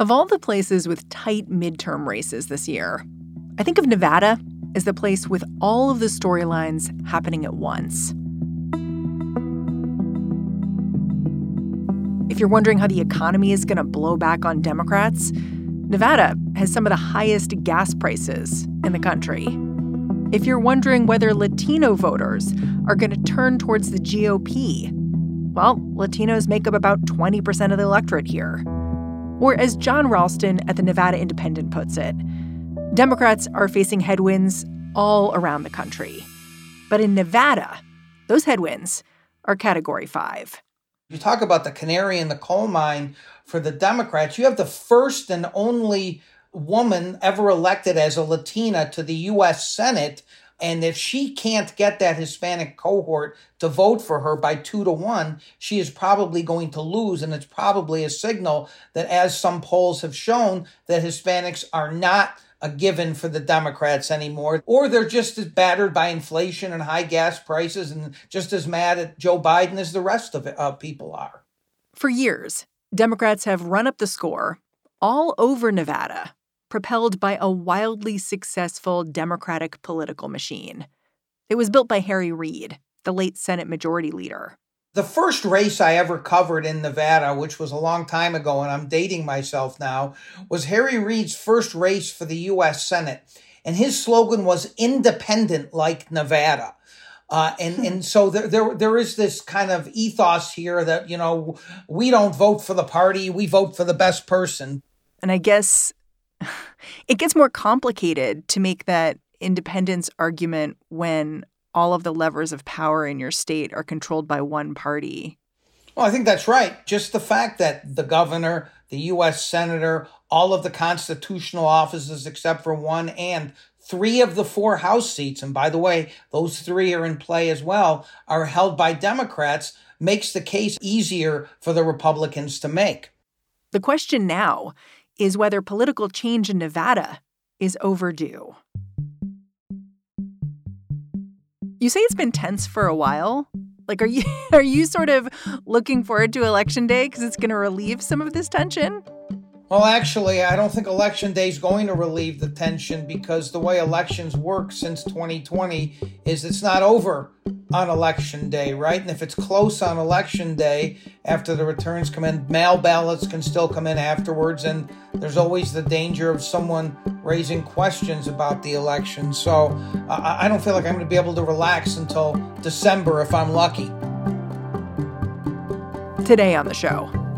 Of all the places with tight midterm races this year, I think of Nevada as the place with all of the storylines happening at once. If you're wondering how the economy is going to blow back on Democrats, Nevada has some of the highest gas prices in the country. If you're wondering whether Latino voters are going to turn towards the GOP, well, Latinos make up about 20% of the electorate here. Or as Jon Ralston at the Nevada Independent puts it, Democrats are facing headwinds all around the country. But in Nevada, those headwinds are category five. You talk about the canary in the coal mine for the Democrats. You have the first and only woman ever elected as a Latina to the U.S. Senate. And if she can't get that Hispanic cohort to vote for her by two to one, she is probably going to lose. And it's probably a signal that, as some polls have shown, that Hispanics are not a given for the Democrats anymore, or they're just as battered by inflation and high gas prices and just as mad at Joe Biden as the rest of uh, people are. For years, Democrats have run up the score all over Nevada propelled by a wildly successful Democratic political machine. It was built by Harry Reid, the late Senate Majority Leader. The first race I ever covered in Nevada, which was a long time ago, and I'm dating myself now, was Harry Reid's first race for the U.S. Senate. And his slogan was independent like Nevada. Uh, and hmm. and so there, there there is this kind of ethos here that you know we don't vote for the party, we vote for the best person. And I guess it gets more complicated to make that independence argument when all of the levers of power in your state are controlled by one party. Well, I think that's right. Just the fact that the governor, the U.S. senator, all of the constitutional offices except for one, and three of the four House seats, and by the way, those three are in play as well, are held by Democrats, makes the case easier for the Republicans to make. The question now is whether political change in Nevada is overdue. You say it's been tense for a while. Like are you are you sort of looking forward to election day cuz it's going to relieve some of this tension? Well, actually, I don't think election day is going to relieve the tension because the way elections work since 2020 is it's not over on election day, right? And if it's close on election day after the returns come in, mail ballots can still come in afterwards. And there's always the danger of someone raising questions about the election. So I don't feel like I'm going to be able to relax until December if I'm lucky. Today on the show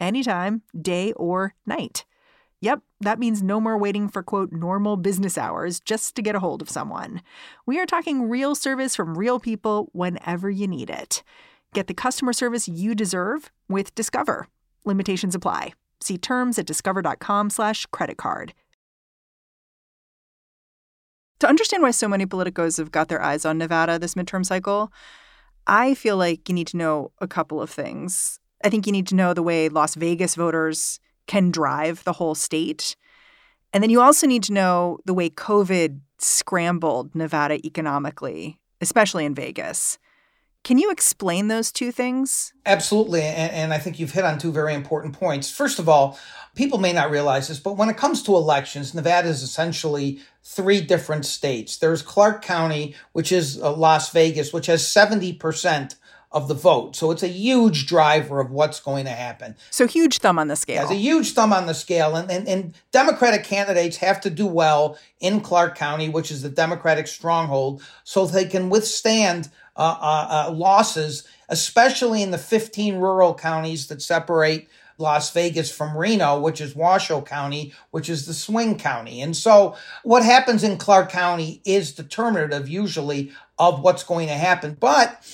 anytime, day or night. Yep, that means no more waiting for quote normal business hours just to get a hold of someone. We are talking real service from real people whenever you need it. Get the customer service you deserve with Discover. Limitations apply. See terms at discover.com/slash credit card. To understand why so many politicos have got their eyes on Nevada this midterm cycle, I feel like you need to know a couple of things. I think you need to know the way Las Vegas voters can drive the whole state. And then you also need to know the way COVID scrambled Nevada economically, especially in Vegas. Can you explain those two things? Absolutely. And, and, I think you've hit on two very important points. First of all, people may not realize this, but when it comes to elections, Nevada is essentially three different states. There's Clark County, which is uh, Las Vegas, which has 70% of the vote. So it's a huge driver of what's going to happen. So huge thumb on the scale. It's a huge thumb on the scale. And, and, and Democratic candidates have to do well in Clark County, which is the Democratic stronghold, so they can withstand uh, uh, uh, losses, especially in the 15 rural counties that separate Las Vegas from Reno, which is Washoe County, which is the swing county. And so what happens in Clark County is determinative usually of what's going to happen. But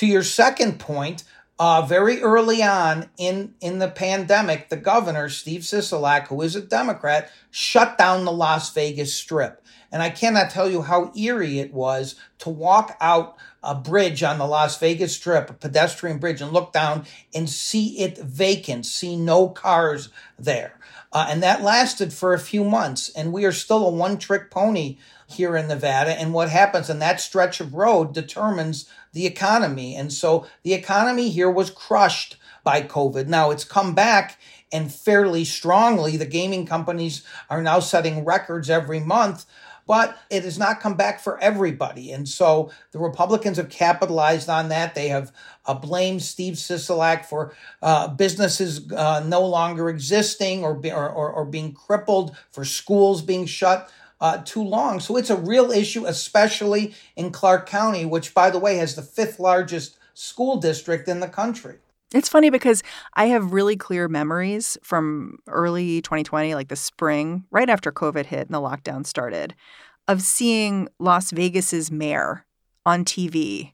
to your second point, uh, very early on in, in the pandemic, the governor, Steve Sisolak, who is a Democrat, shut down the Las Vegas Strip. And I cannot tell you how eerie it was to walk out a bridge on the Las Vegas Strip, a pedestrian bridge, and look down and see it vacant, see no cars there. Uh, and that lasted for a few months. And we are still a one trick pony here in Nevada. And what happens in that stretch of road determines the economy. And so the economy here was crushed by COVID. Now it's come back and fairly strongly. The gaming companies are now setting records every month but it has not come back for everybody. And so the Republicans have capitalized on that. They have uh, blamed Steve Sisolak for uh, businesses uh, no longer existing or, be, or, or, or, being crippled, for schools being shut. Uh, too long. So it's a real issue, especially in Clark County, which, by the way, has the fifth largest school district in the country. It's funny because I have really clear memories from early 2020, like the spring, right after COVID hit and the lockdown started, of seeing Las Vegas's mayor on TV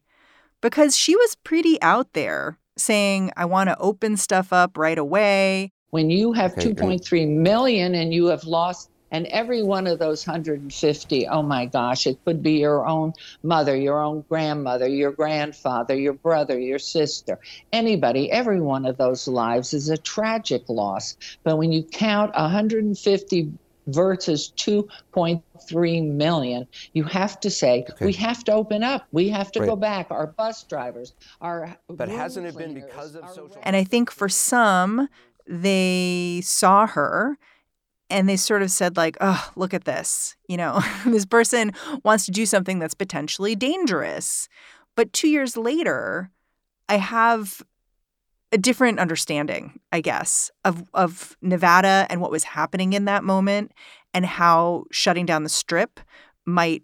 because she was pretty out there saying, I want to open stuff up right away. When you have okay, 2.3 million and you have lost and every one of those 150, oh my gosh, it could be your own mother, your own grandmother, your grandfather, your brother, your sister, anybody, every one of those lives is a tragic loss. But when you count 150 versus 2.3 million, you have to say okay. we have to open up. We have to right. go back. Our bus drivers, our but hasn't it been because of social? And I think for some, they saw her and they sort of said like oh look at this you know this person wants to do something that's potentially dangerous but 2 years later i have a different understanding i guess of of Nevada and what was happening in that moment and how shutting down the strip might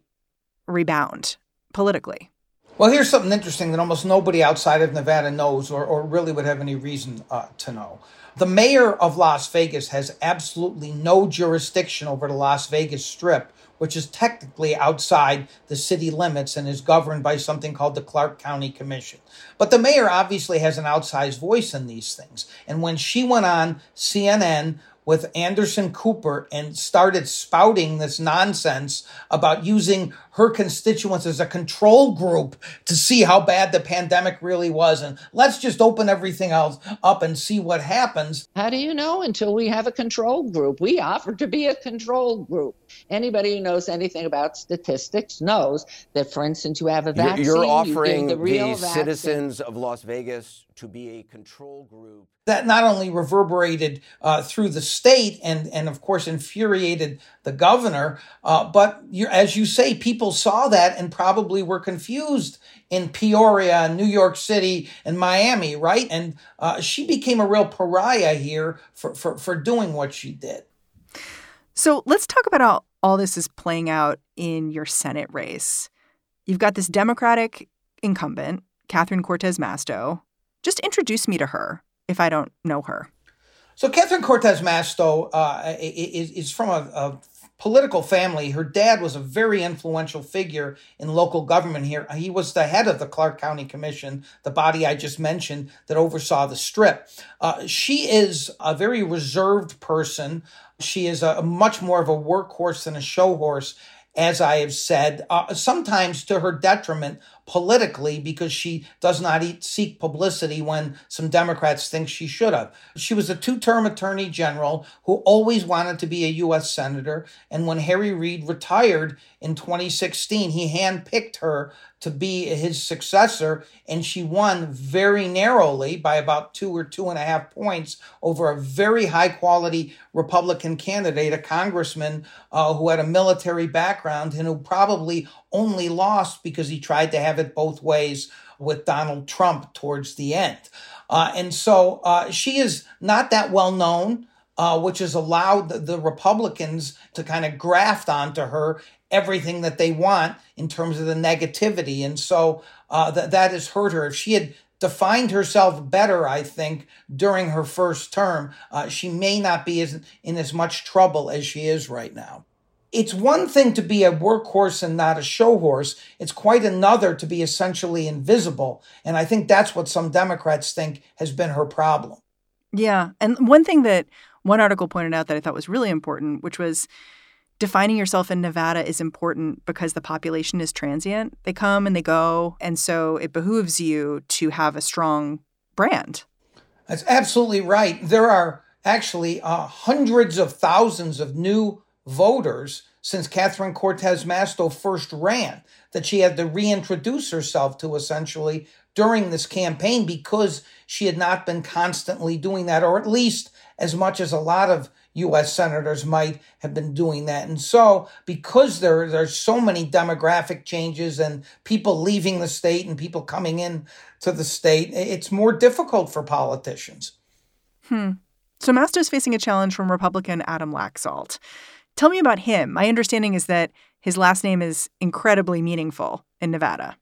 rebound politically well, here's something interesting that almost nobody outside of Nevada knows or, or really would have any reason uh, to know. The mayor of Las Vegas has absolutely no jurisdiction over the Las Vegas Strip, which is technically outside the city limits and is governed by something called the Clark County Commission. But the mayor obviously has an outsized voice in these things. And when she went on CNN with Anderson Cooper and started spouting this nonsense about using her constituents as a control group to see how bad the pandemic really was. And let's just open everything else up and see what happens. How do you know until we have a control group? We offer to be a control group. Anybody who knows anything about statistics knows that, for instance, you have a vaccine. You're offering you the, the citizens of Las Vegas to be a control group. That not only reverberated uh, through the state and, and, of course, infuriated the governor, uh, but as you say, people saw that and probably were confused in Peoria, New York City, and Miami, right? And uh, she became a real pariah here for, for, for doing what she did. So let's talk about how all this is playing out in your Senate race. You've got this Democratic incumbent, Catherine Cortez Masto, just introduce me to her if I don't know her. So Catherine Cortez Masto uh, is, is from a, a, political family. Her dad was a very influential figure in local government here. He was the head of the Clark County Commission, the body I just mentioned that oversaw the strip. Uh, she is a very reserved person. She is a, a much more of a workhorse than a show horse as I have said, uh, sometimes to her detriment politically because she does not eat, seek publicity when some Democrats think she should have. She was a two term attorney general who always wanted to be a U.S. senator. And when Harry Reid retired in 2016, he handpicked her to be his successor, and she won very narrowly by about two or two and a half points over a very high quality Republican candidate, a congressman uh, who had a military background and who probably only lost because he tried to have it both ways with Donald Trump towards the end. Uh, and so uh, she is not that well known. Uh, which has allowed the, the Republicans to kind of graft onto her everything that they want in terms of the negativity. And so uh, that, that has hurt her. If she had defined herself better, I think, during her first term, uh, she may not be as, in as much trouble as she is right now. It's one thing to be a workhorse and not a show horse. It's quite another to be essentially invisible. And I think that's what some Democrats think has been her problem. Yeah. And one thing that one article pointed out that I thought was really important, which was defining yourself in Nevada is important because the population is transient. They come and they go. And so it behooves you to have a strong brand. That's absolutely right. There are actually uh, hundreds of thousands of new voters since Catherine Cortez Masto first ran that she had to reintroduce herself to essentially during this campaign because she had not been constantly doing that, or at least as much as a lot of U.S. senators might have been doing that. And so, because there there's so many demographic changes and people leaving the state and people coming in to the state, it's more difficult for politicians. Hmm. So Masto's facing a challenge from Republican Adam Laxalt. Tell me about him. My understanding is that his last name is incredibly meaningful in Nevada.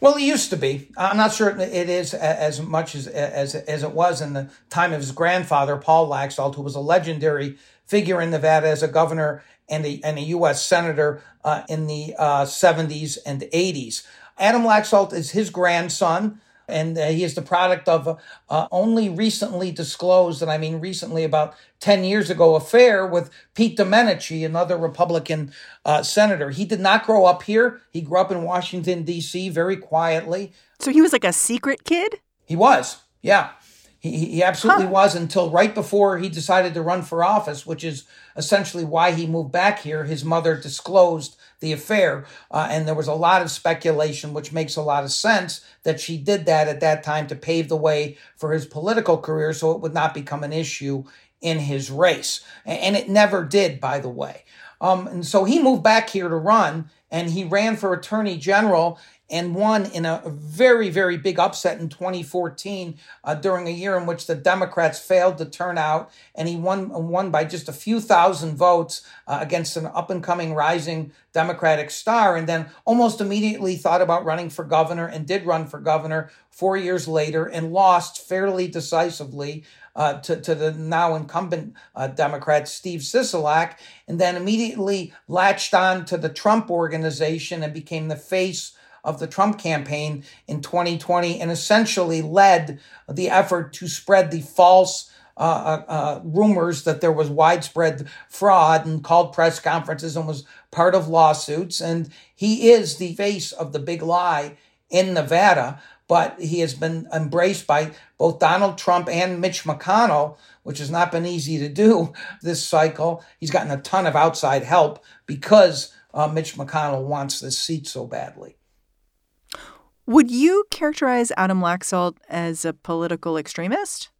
Well, it used to be. I'm not sure it is as much as as as it was in the time of his grandfather, Paul Laxalt, who was a legendary figure in Nevada as a governor and a, and a U.S. senator uh, in the uh, 70s and 80s. Adam Laxalt is his grandson and uh, he is the product of uh, only recently disclosed, and I mean recently, about 10 years ago, affair with Pete Domenici, another Republican uh, senator. He did not grow up here. He grew up in Washington, D.C., very quietly. So he was like a secret kid? He was, yeah. He, he absolutely huh. was until right before he decided to run for office, which is essentially why he moved back here. His mother disclosed the affair, uh, and there was a lot of speculation, which makes a lot of sense that she did that at that time to pave the way for his political career so it would not become an issue in his race. And it never did, by the way. Um, and so he moved back here to run, and he ran for attorney general and won in a very, very big upset in 2014 uh, during a year in which the Democrats failed to turn out. And he won, won by just a few thousand votes uh, against an up and coming rising Democratic star. And then almost immediately thought about running for governor and did run for governor four years later and lost fairly decisively. Uh, to, to the now incumbent uh, Democrat, Steve Sisolak, and then immediately latched on to the Trump organization and became the face of the Trump campaign in 2020 and essentially led the effort to spread the false uh, uh, uh, rumors that there was widespread fraud and called press conferences and was part of lawsuits. And he is the face of the big lie in Nevada, but he has been embraced by both Donald Trump and Mitch McConnell, which has not been easy to do this cycle. He's gotten a ton of outside help because uh, Mitch McConnell wants this seat so badly. Would you characterize Adam Laxalt as a political extremist?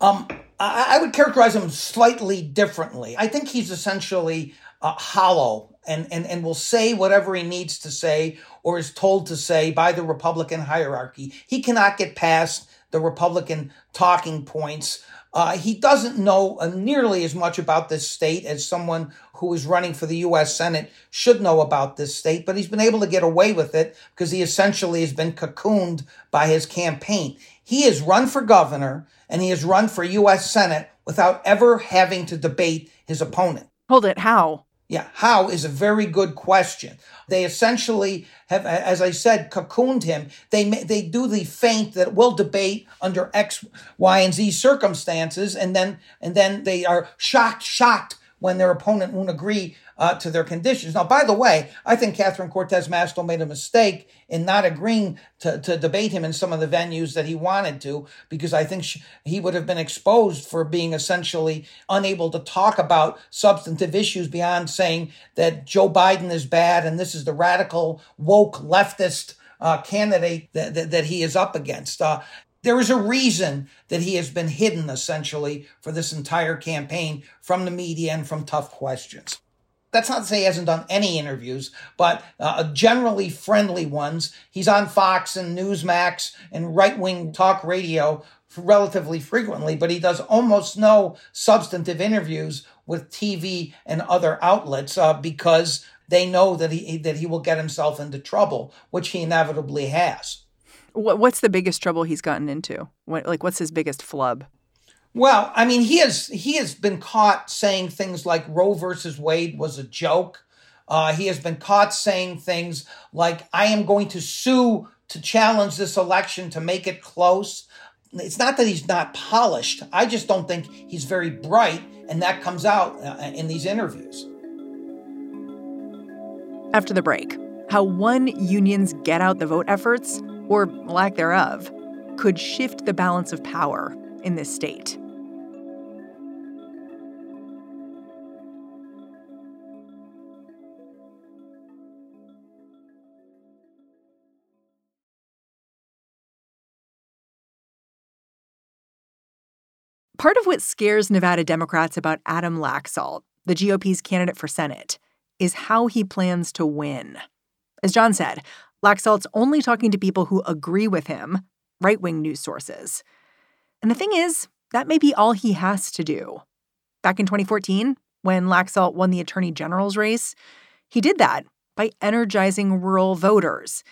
Um, I, I would characterize him slightly differently. I think he's essentially uh, hollow and, and, and will say whatever he needs to say or is told to say by the Republican hierarchy. He cannot get past the Republican talking points uh, he doesn't know uh, nearly as much about this state as someone who is running for the U.S. Senate should know about this state, but he's been able to get away with it because he essentially has been cocooned by his campaign. He has run for governor and he has run for U.S. Senate without ever having to debate his opponent. Hold it. How? Yeah, how is a very good question. They essentially have, as I said, cocooned him. They they do the feint that we'll debate under X, Y, and Z circumstances, and then and then they are shocked, shocked when their opponent won't agree uh, to their conditions. Now, by the way, I think Catherine Cortez Masto made a mistake in not agreeing to, to debate him in some of the venues that he wanted to, because I think she, he would have been exposed for being essentially unable to talk about substantive issues beyond saying that Joe Biden is bad and this is the radical, woke, leftist uh, candidate that, that, that, he is up against. Uh, there is a reason that he has been hidden essentially for this entire campaign from the media and from tough questions. That's not to say he hasn't done any interviews, but uh, generally friendly ones. He's on Fox and Newsmax and right wing talk radio relatively frequently, but he does almost no substantive interviews with TV and other outlets uh, because they know that he that he will get himself into trouble, which he inevitably has. What's the biggest trouble he's gotten into? What, like, what's his biggest flub? Well, I mean, he has he has been caught saying things like Roe versus Wade was a joke. Uh, he has been caught saying things like, "I am going to sue to challenge this election to make it close." It's not that he's not polished. I just don't think he's very bright, and that comes out uh, in these interviews. After the break, how one union's get out the vote efforts, or lack thereof, could shift the balance of power in this state. Part of what scares Nevada Democrats about Adam Laxalt, the GOP's candidate for Senate, is how he plans to win. As John said, Laxalt's only talking to people who agree with him, right wing news sources. And the thing is, that may be all he has to do. Back in 2014, when Laxalt won the attorney general's race, he did that by energizing rural voters.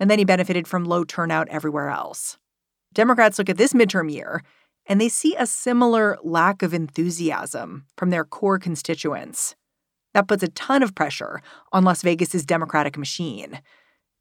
And then he benefited from low turnout everywhere else. Democrats look at this midterm year and they see a similar lack of enthusiasm from their core constituents. That puts a ton of pressure on Las Vegas's democratic machine.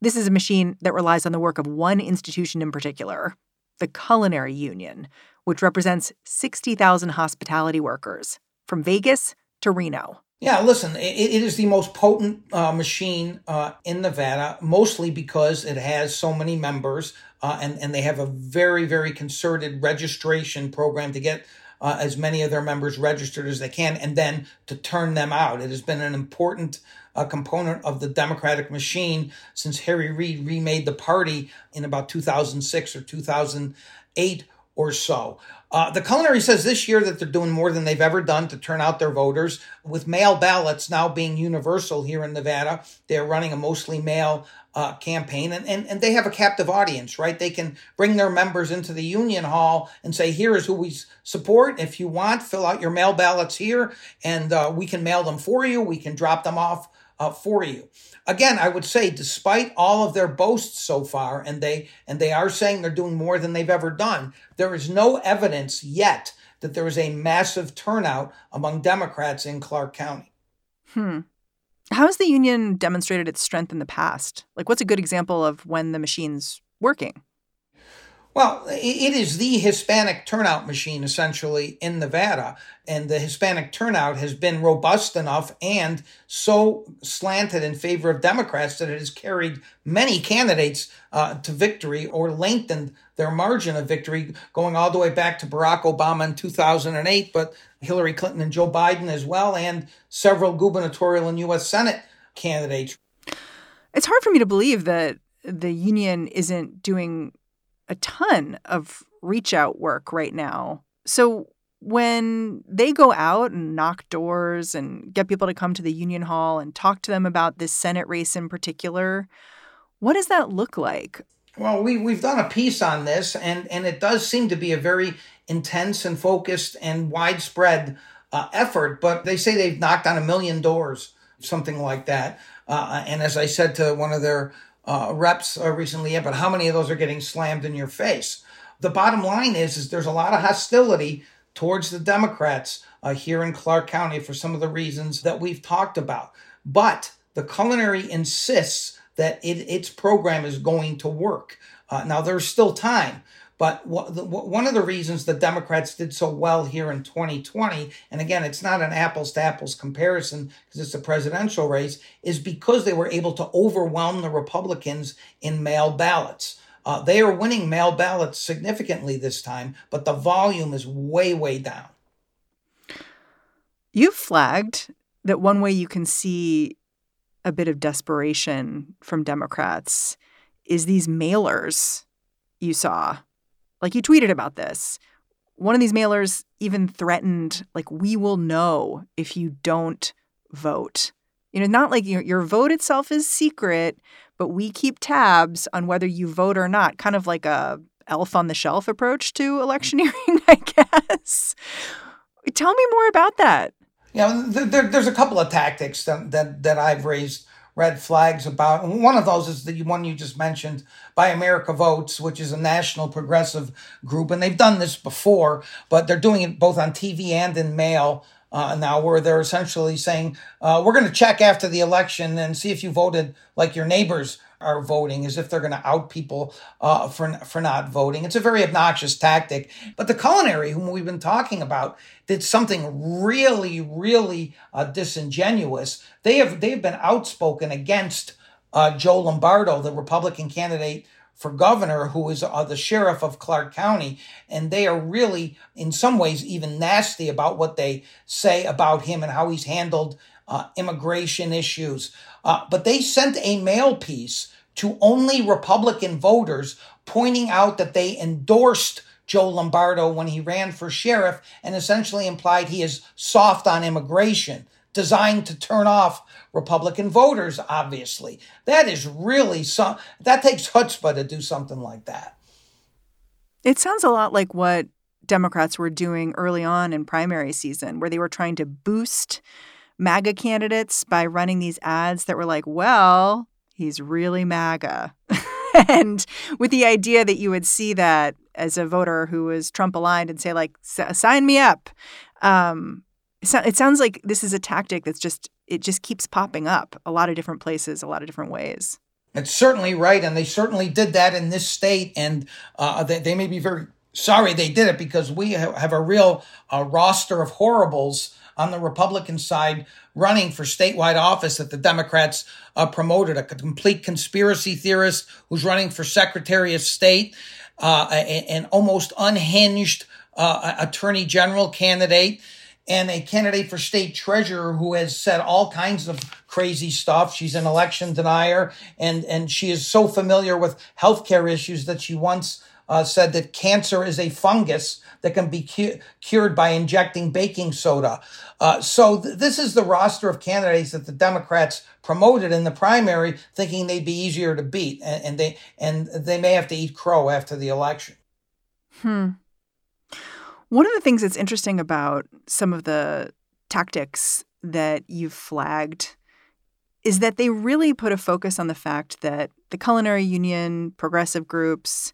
This is a machine that relies on the work of one institution in particular, the Culinary Union, which represents 60,000 hospitality workers from Vegas to Reno. Yeah, listen, it, it is the most potent uh, machine uh, in Nevada, mostly because it has so many members uh, and, and they have a very, very concerted registration program to get uh, as many of their members registered as they can and then to turn them out. It has been an important uh, component of the Democratic machine since Harry Reid remade the party in about 2006 or 2008 or so. Uh, the culinary says this year that they're doing more than they've ever done to turn out their voters. With mail ballots now being universal here in Nevada, they're running a mostly mail uh, campaign and, and, and they have a captive audience, right? They can bring their members into the union hall and say, here is who we support. If you want, fill out your mail ballots here and uh, we can mail them for you. We can drop them off uh, for you. Again, I would say, despite all of their boasts so far, and they and they are saying they're doing more than they've ever done, there is no evidence yet that there is a massive turnout among Democrats in Clark County. Hmm. How has the union demonstrated its strength in the past? Like, what's a good example of when the machine's working? Well, it is the Hispanic turnout machine essentially in Nevada. And the Hispanic turnout has been robust enough and so slanted in favor of Democrats that it has carried many candidates uh, to victory or lengthened their margin of victory, going all the way back to Barack Obama in 2008, but Hillary Clinton and Joe Biden as well, and several gubernatorial and U.S. Senate candidates. It's hard for me to believe that the union isn't doing a ton of reach out work right now. So when they go out and knock doors and get people to come to the union hall and talk to them about this Senate race in particular, what does that look like? Well, we, we've done a piece on this, and, and it does seem to be a very intense and focused and widespread uh, effort, but they say they've knocked on a million doors, something like that. Uh, and as I said to one of their uh, reps uh, recently, yeah, but how many of those are getting slammed in your face? The bottom line is, is there's a lot of hostility towards the Democrats uh, here in Clark County for some of the reasons that we've talked about. But the culinary insists that it, its program is going to work. Uh, now, there's still time, but one of the reasons the Democrats did so well here in 2020, and again, it's not an apples to apples comparison because it's a presidential race, is because they were able to overwhelm the Republicans in mail ballots. Uh, they are winning mail ballots significantly this time, but the volume is way, way down. You've flagged that one way you can see a bit of desperation from Democrats is these mailers you saw. Like you tweeted about this. One of these mailers even threatened, like, we will know if you don't vote. You know, not like your, your vote itself is secret, but we keep tabs on whether you vote or not, kind of like a elf on the shelf approach to electioneering, I guess. Tell me more about that. Yeah, there, there's a couple of tactics that, that, that I've raised red flags about. And one of those is the one you just mentioned, By America Votes, which is a national progressive group. And they've done this before, but they're doing it both on TV and in mail uh, now, where they're essentially saying, uh, we're going to check after the election and see if you voted like your neighbors are voting, as if they're going to out people uh, for for not voting. It's a very obnoxious tactic. But the culinary, whom we've been talking about, did something really, really uh, disingenuous. They have they've been outspoken against uh, Joe Lombardo, the Republican candidate for governor, who is uh, the sheriff of Clark County, and they are really, in some ways, even nasty about what they say about him and how he's handled uh, immigration issues. Uh, but they sent a mail piece to only Republican voters, pointing out that they endorsed Joe Lombardo when he ran for sheriff and essentially implied he is soft on immigration, designed to turn off Republican voters, obviously. That is really some that takes chutzpah to do something like that. It sounds a lot like what Democrats were doing early on in primary season, where they were trying to boost MAGA candidates by running these ads that were like, well, he's really MAGA. and with the idea that you would see that as a voter who was Trump aligned and say, like, sign me up. Um, it sounds like this is a tactic that's just, it just keeps popping up a lot of different places, a lot of different ways. It's certainly right. And they certainly did that in this state. And uh, they, they may be very sorry they did it because we have a real uh, roster of horribles on the Republican side running for statewide office that the Democrats uh, promoted, a complete conspiracy theorist who's running for Secretary of State, uh, an almost unhinged uh, attorney general candidate, and a candidate for state treasurer who has said all kinds of crazy stuff. She's an election denier, and, and she is so familiar with healthcare issues that she once uh, said that cancer is a fungus that can be cu- cured by injecting baking soda. Uh, so th- this is the roster of candidates that the Democrats promoted in the primary, thinking they'd be easier to beat, and, and they and they may have to eat crow after the election. Hmm. One of the things that's interesting about some of the tactics that you've flagged is that they really put a focus on the fact that the culinary union, progressive groups,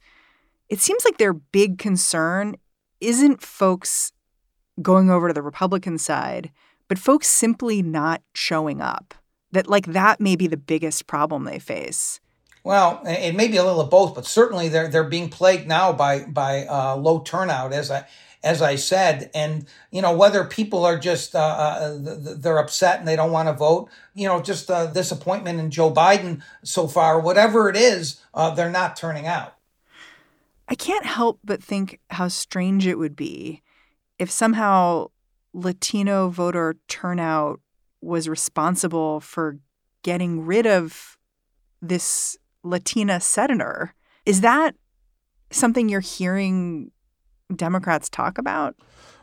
it seems like their big concern isn't folks going over to the Republican side, but folks simply not showing up. That, like, that may be the biggest problem they face. Well, it may be a little of both, but certainly they're they're being plagued now by by uh, low turnout, as I as I said, and you know whether people are just uh, uh, they're upset and they don't want to vote, you know, just uh, disappointment in Joe Biden so far, whatever it is, uh, they're not turning out. I can't help but think how strange it would be if somehow Latino voter turnout was responsible for getting rid of this Latina senator. Is that something you're hearing Democrats talk about?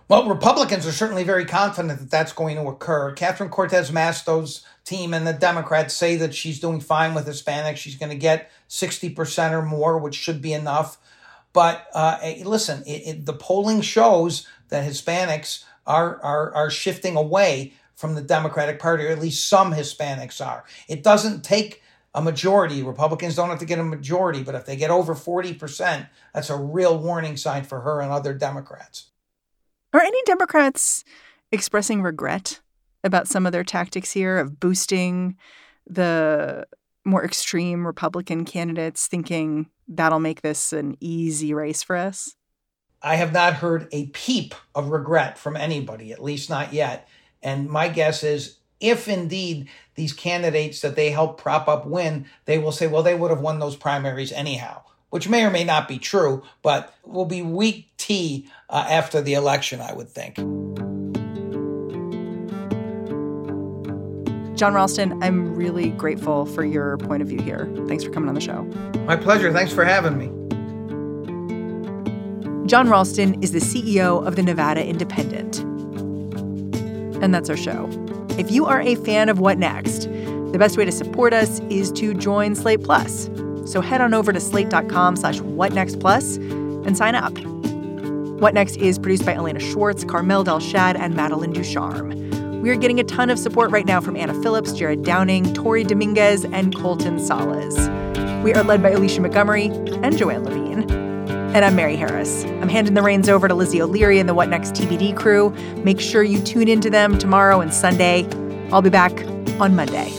Well, Republicans are certainly very confident that that's going to occur. Catherine Cortez Masto's team and the Democrats say that she's doing fine with Hispanics. She's going to get 60% or more, which should be enough. But uh, listen, it, it, the polling shows that Hispanics are, are, are shifting away from the Democratic Party, or at least some Hispanics are. It doesn't take a majority. Republicans don't have to get a majority, but if they get over 40%, that's a real warning sign for her and other Democrats. Are any Democrats expressing regret about some of their tactics here of boosting the more extreme Republican candidates, thinking that'll make this an easy race for us? I have not heard a peep of regret from anybody, at least not yet. And my guess is if indeed these candidates that they help prop up win, they will say, well, they would have won those primaries anyhow, which may or may not be true, but will be weak tea uh, after the election, I would think. Jon Ralston, I'm really grateful for your point of view here. Thanks for coming on the show. My pleasure. Thanks for having me. Jon Ralston is the CEO of the Nevada Independent. And that's our show. If you are a fan of What Next, the best way to support us is to join Slate Plus. So head on over to slate.com slash whatnextplus and sign up. What Next is produced by Elena Schwartz, Carmel Delshad, and Madeline Ducharme. We are getting a ton of support right now from Anna Phillips, Jared Downing, Tori Dominguez, and Colton Salas. We are led by Alicia Montgomery and Joanne Levine. And I'm Mary Harris. I'm handing the reins over to Lizzie O'Leary and the What Next TBD crew. Make sure you tune into them tomorrow and Sunday. I'll be back on Monday.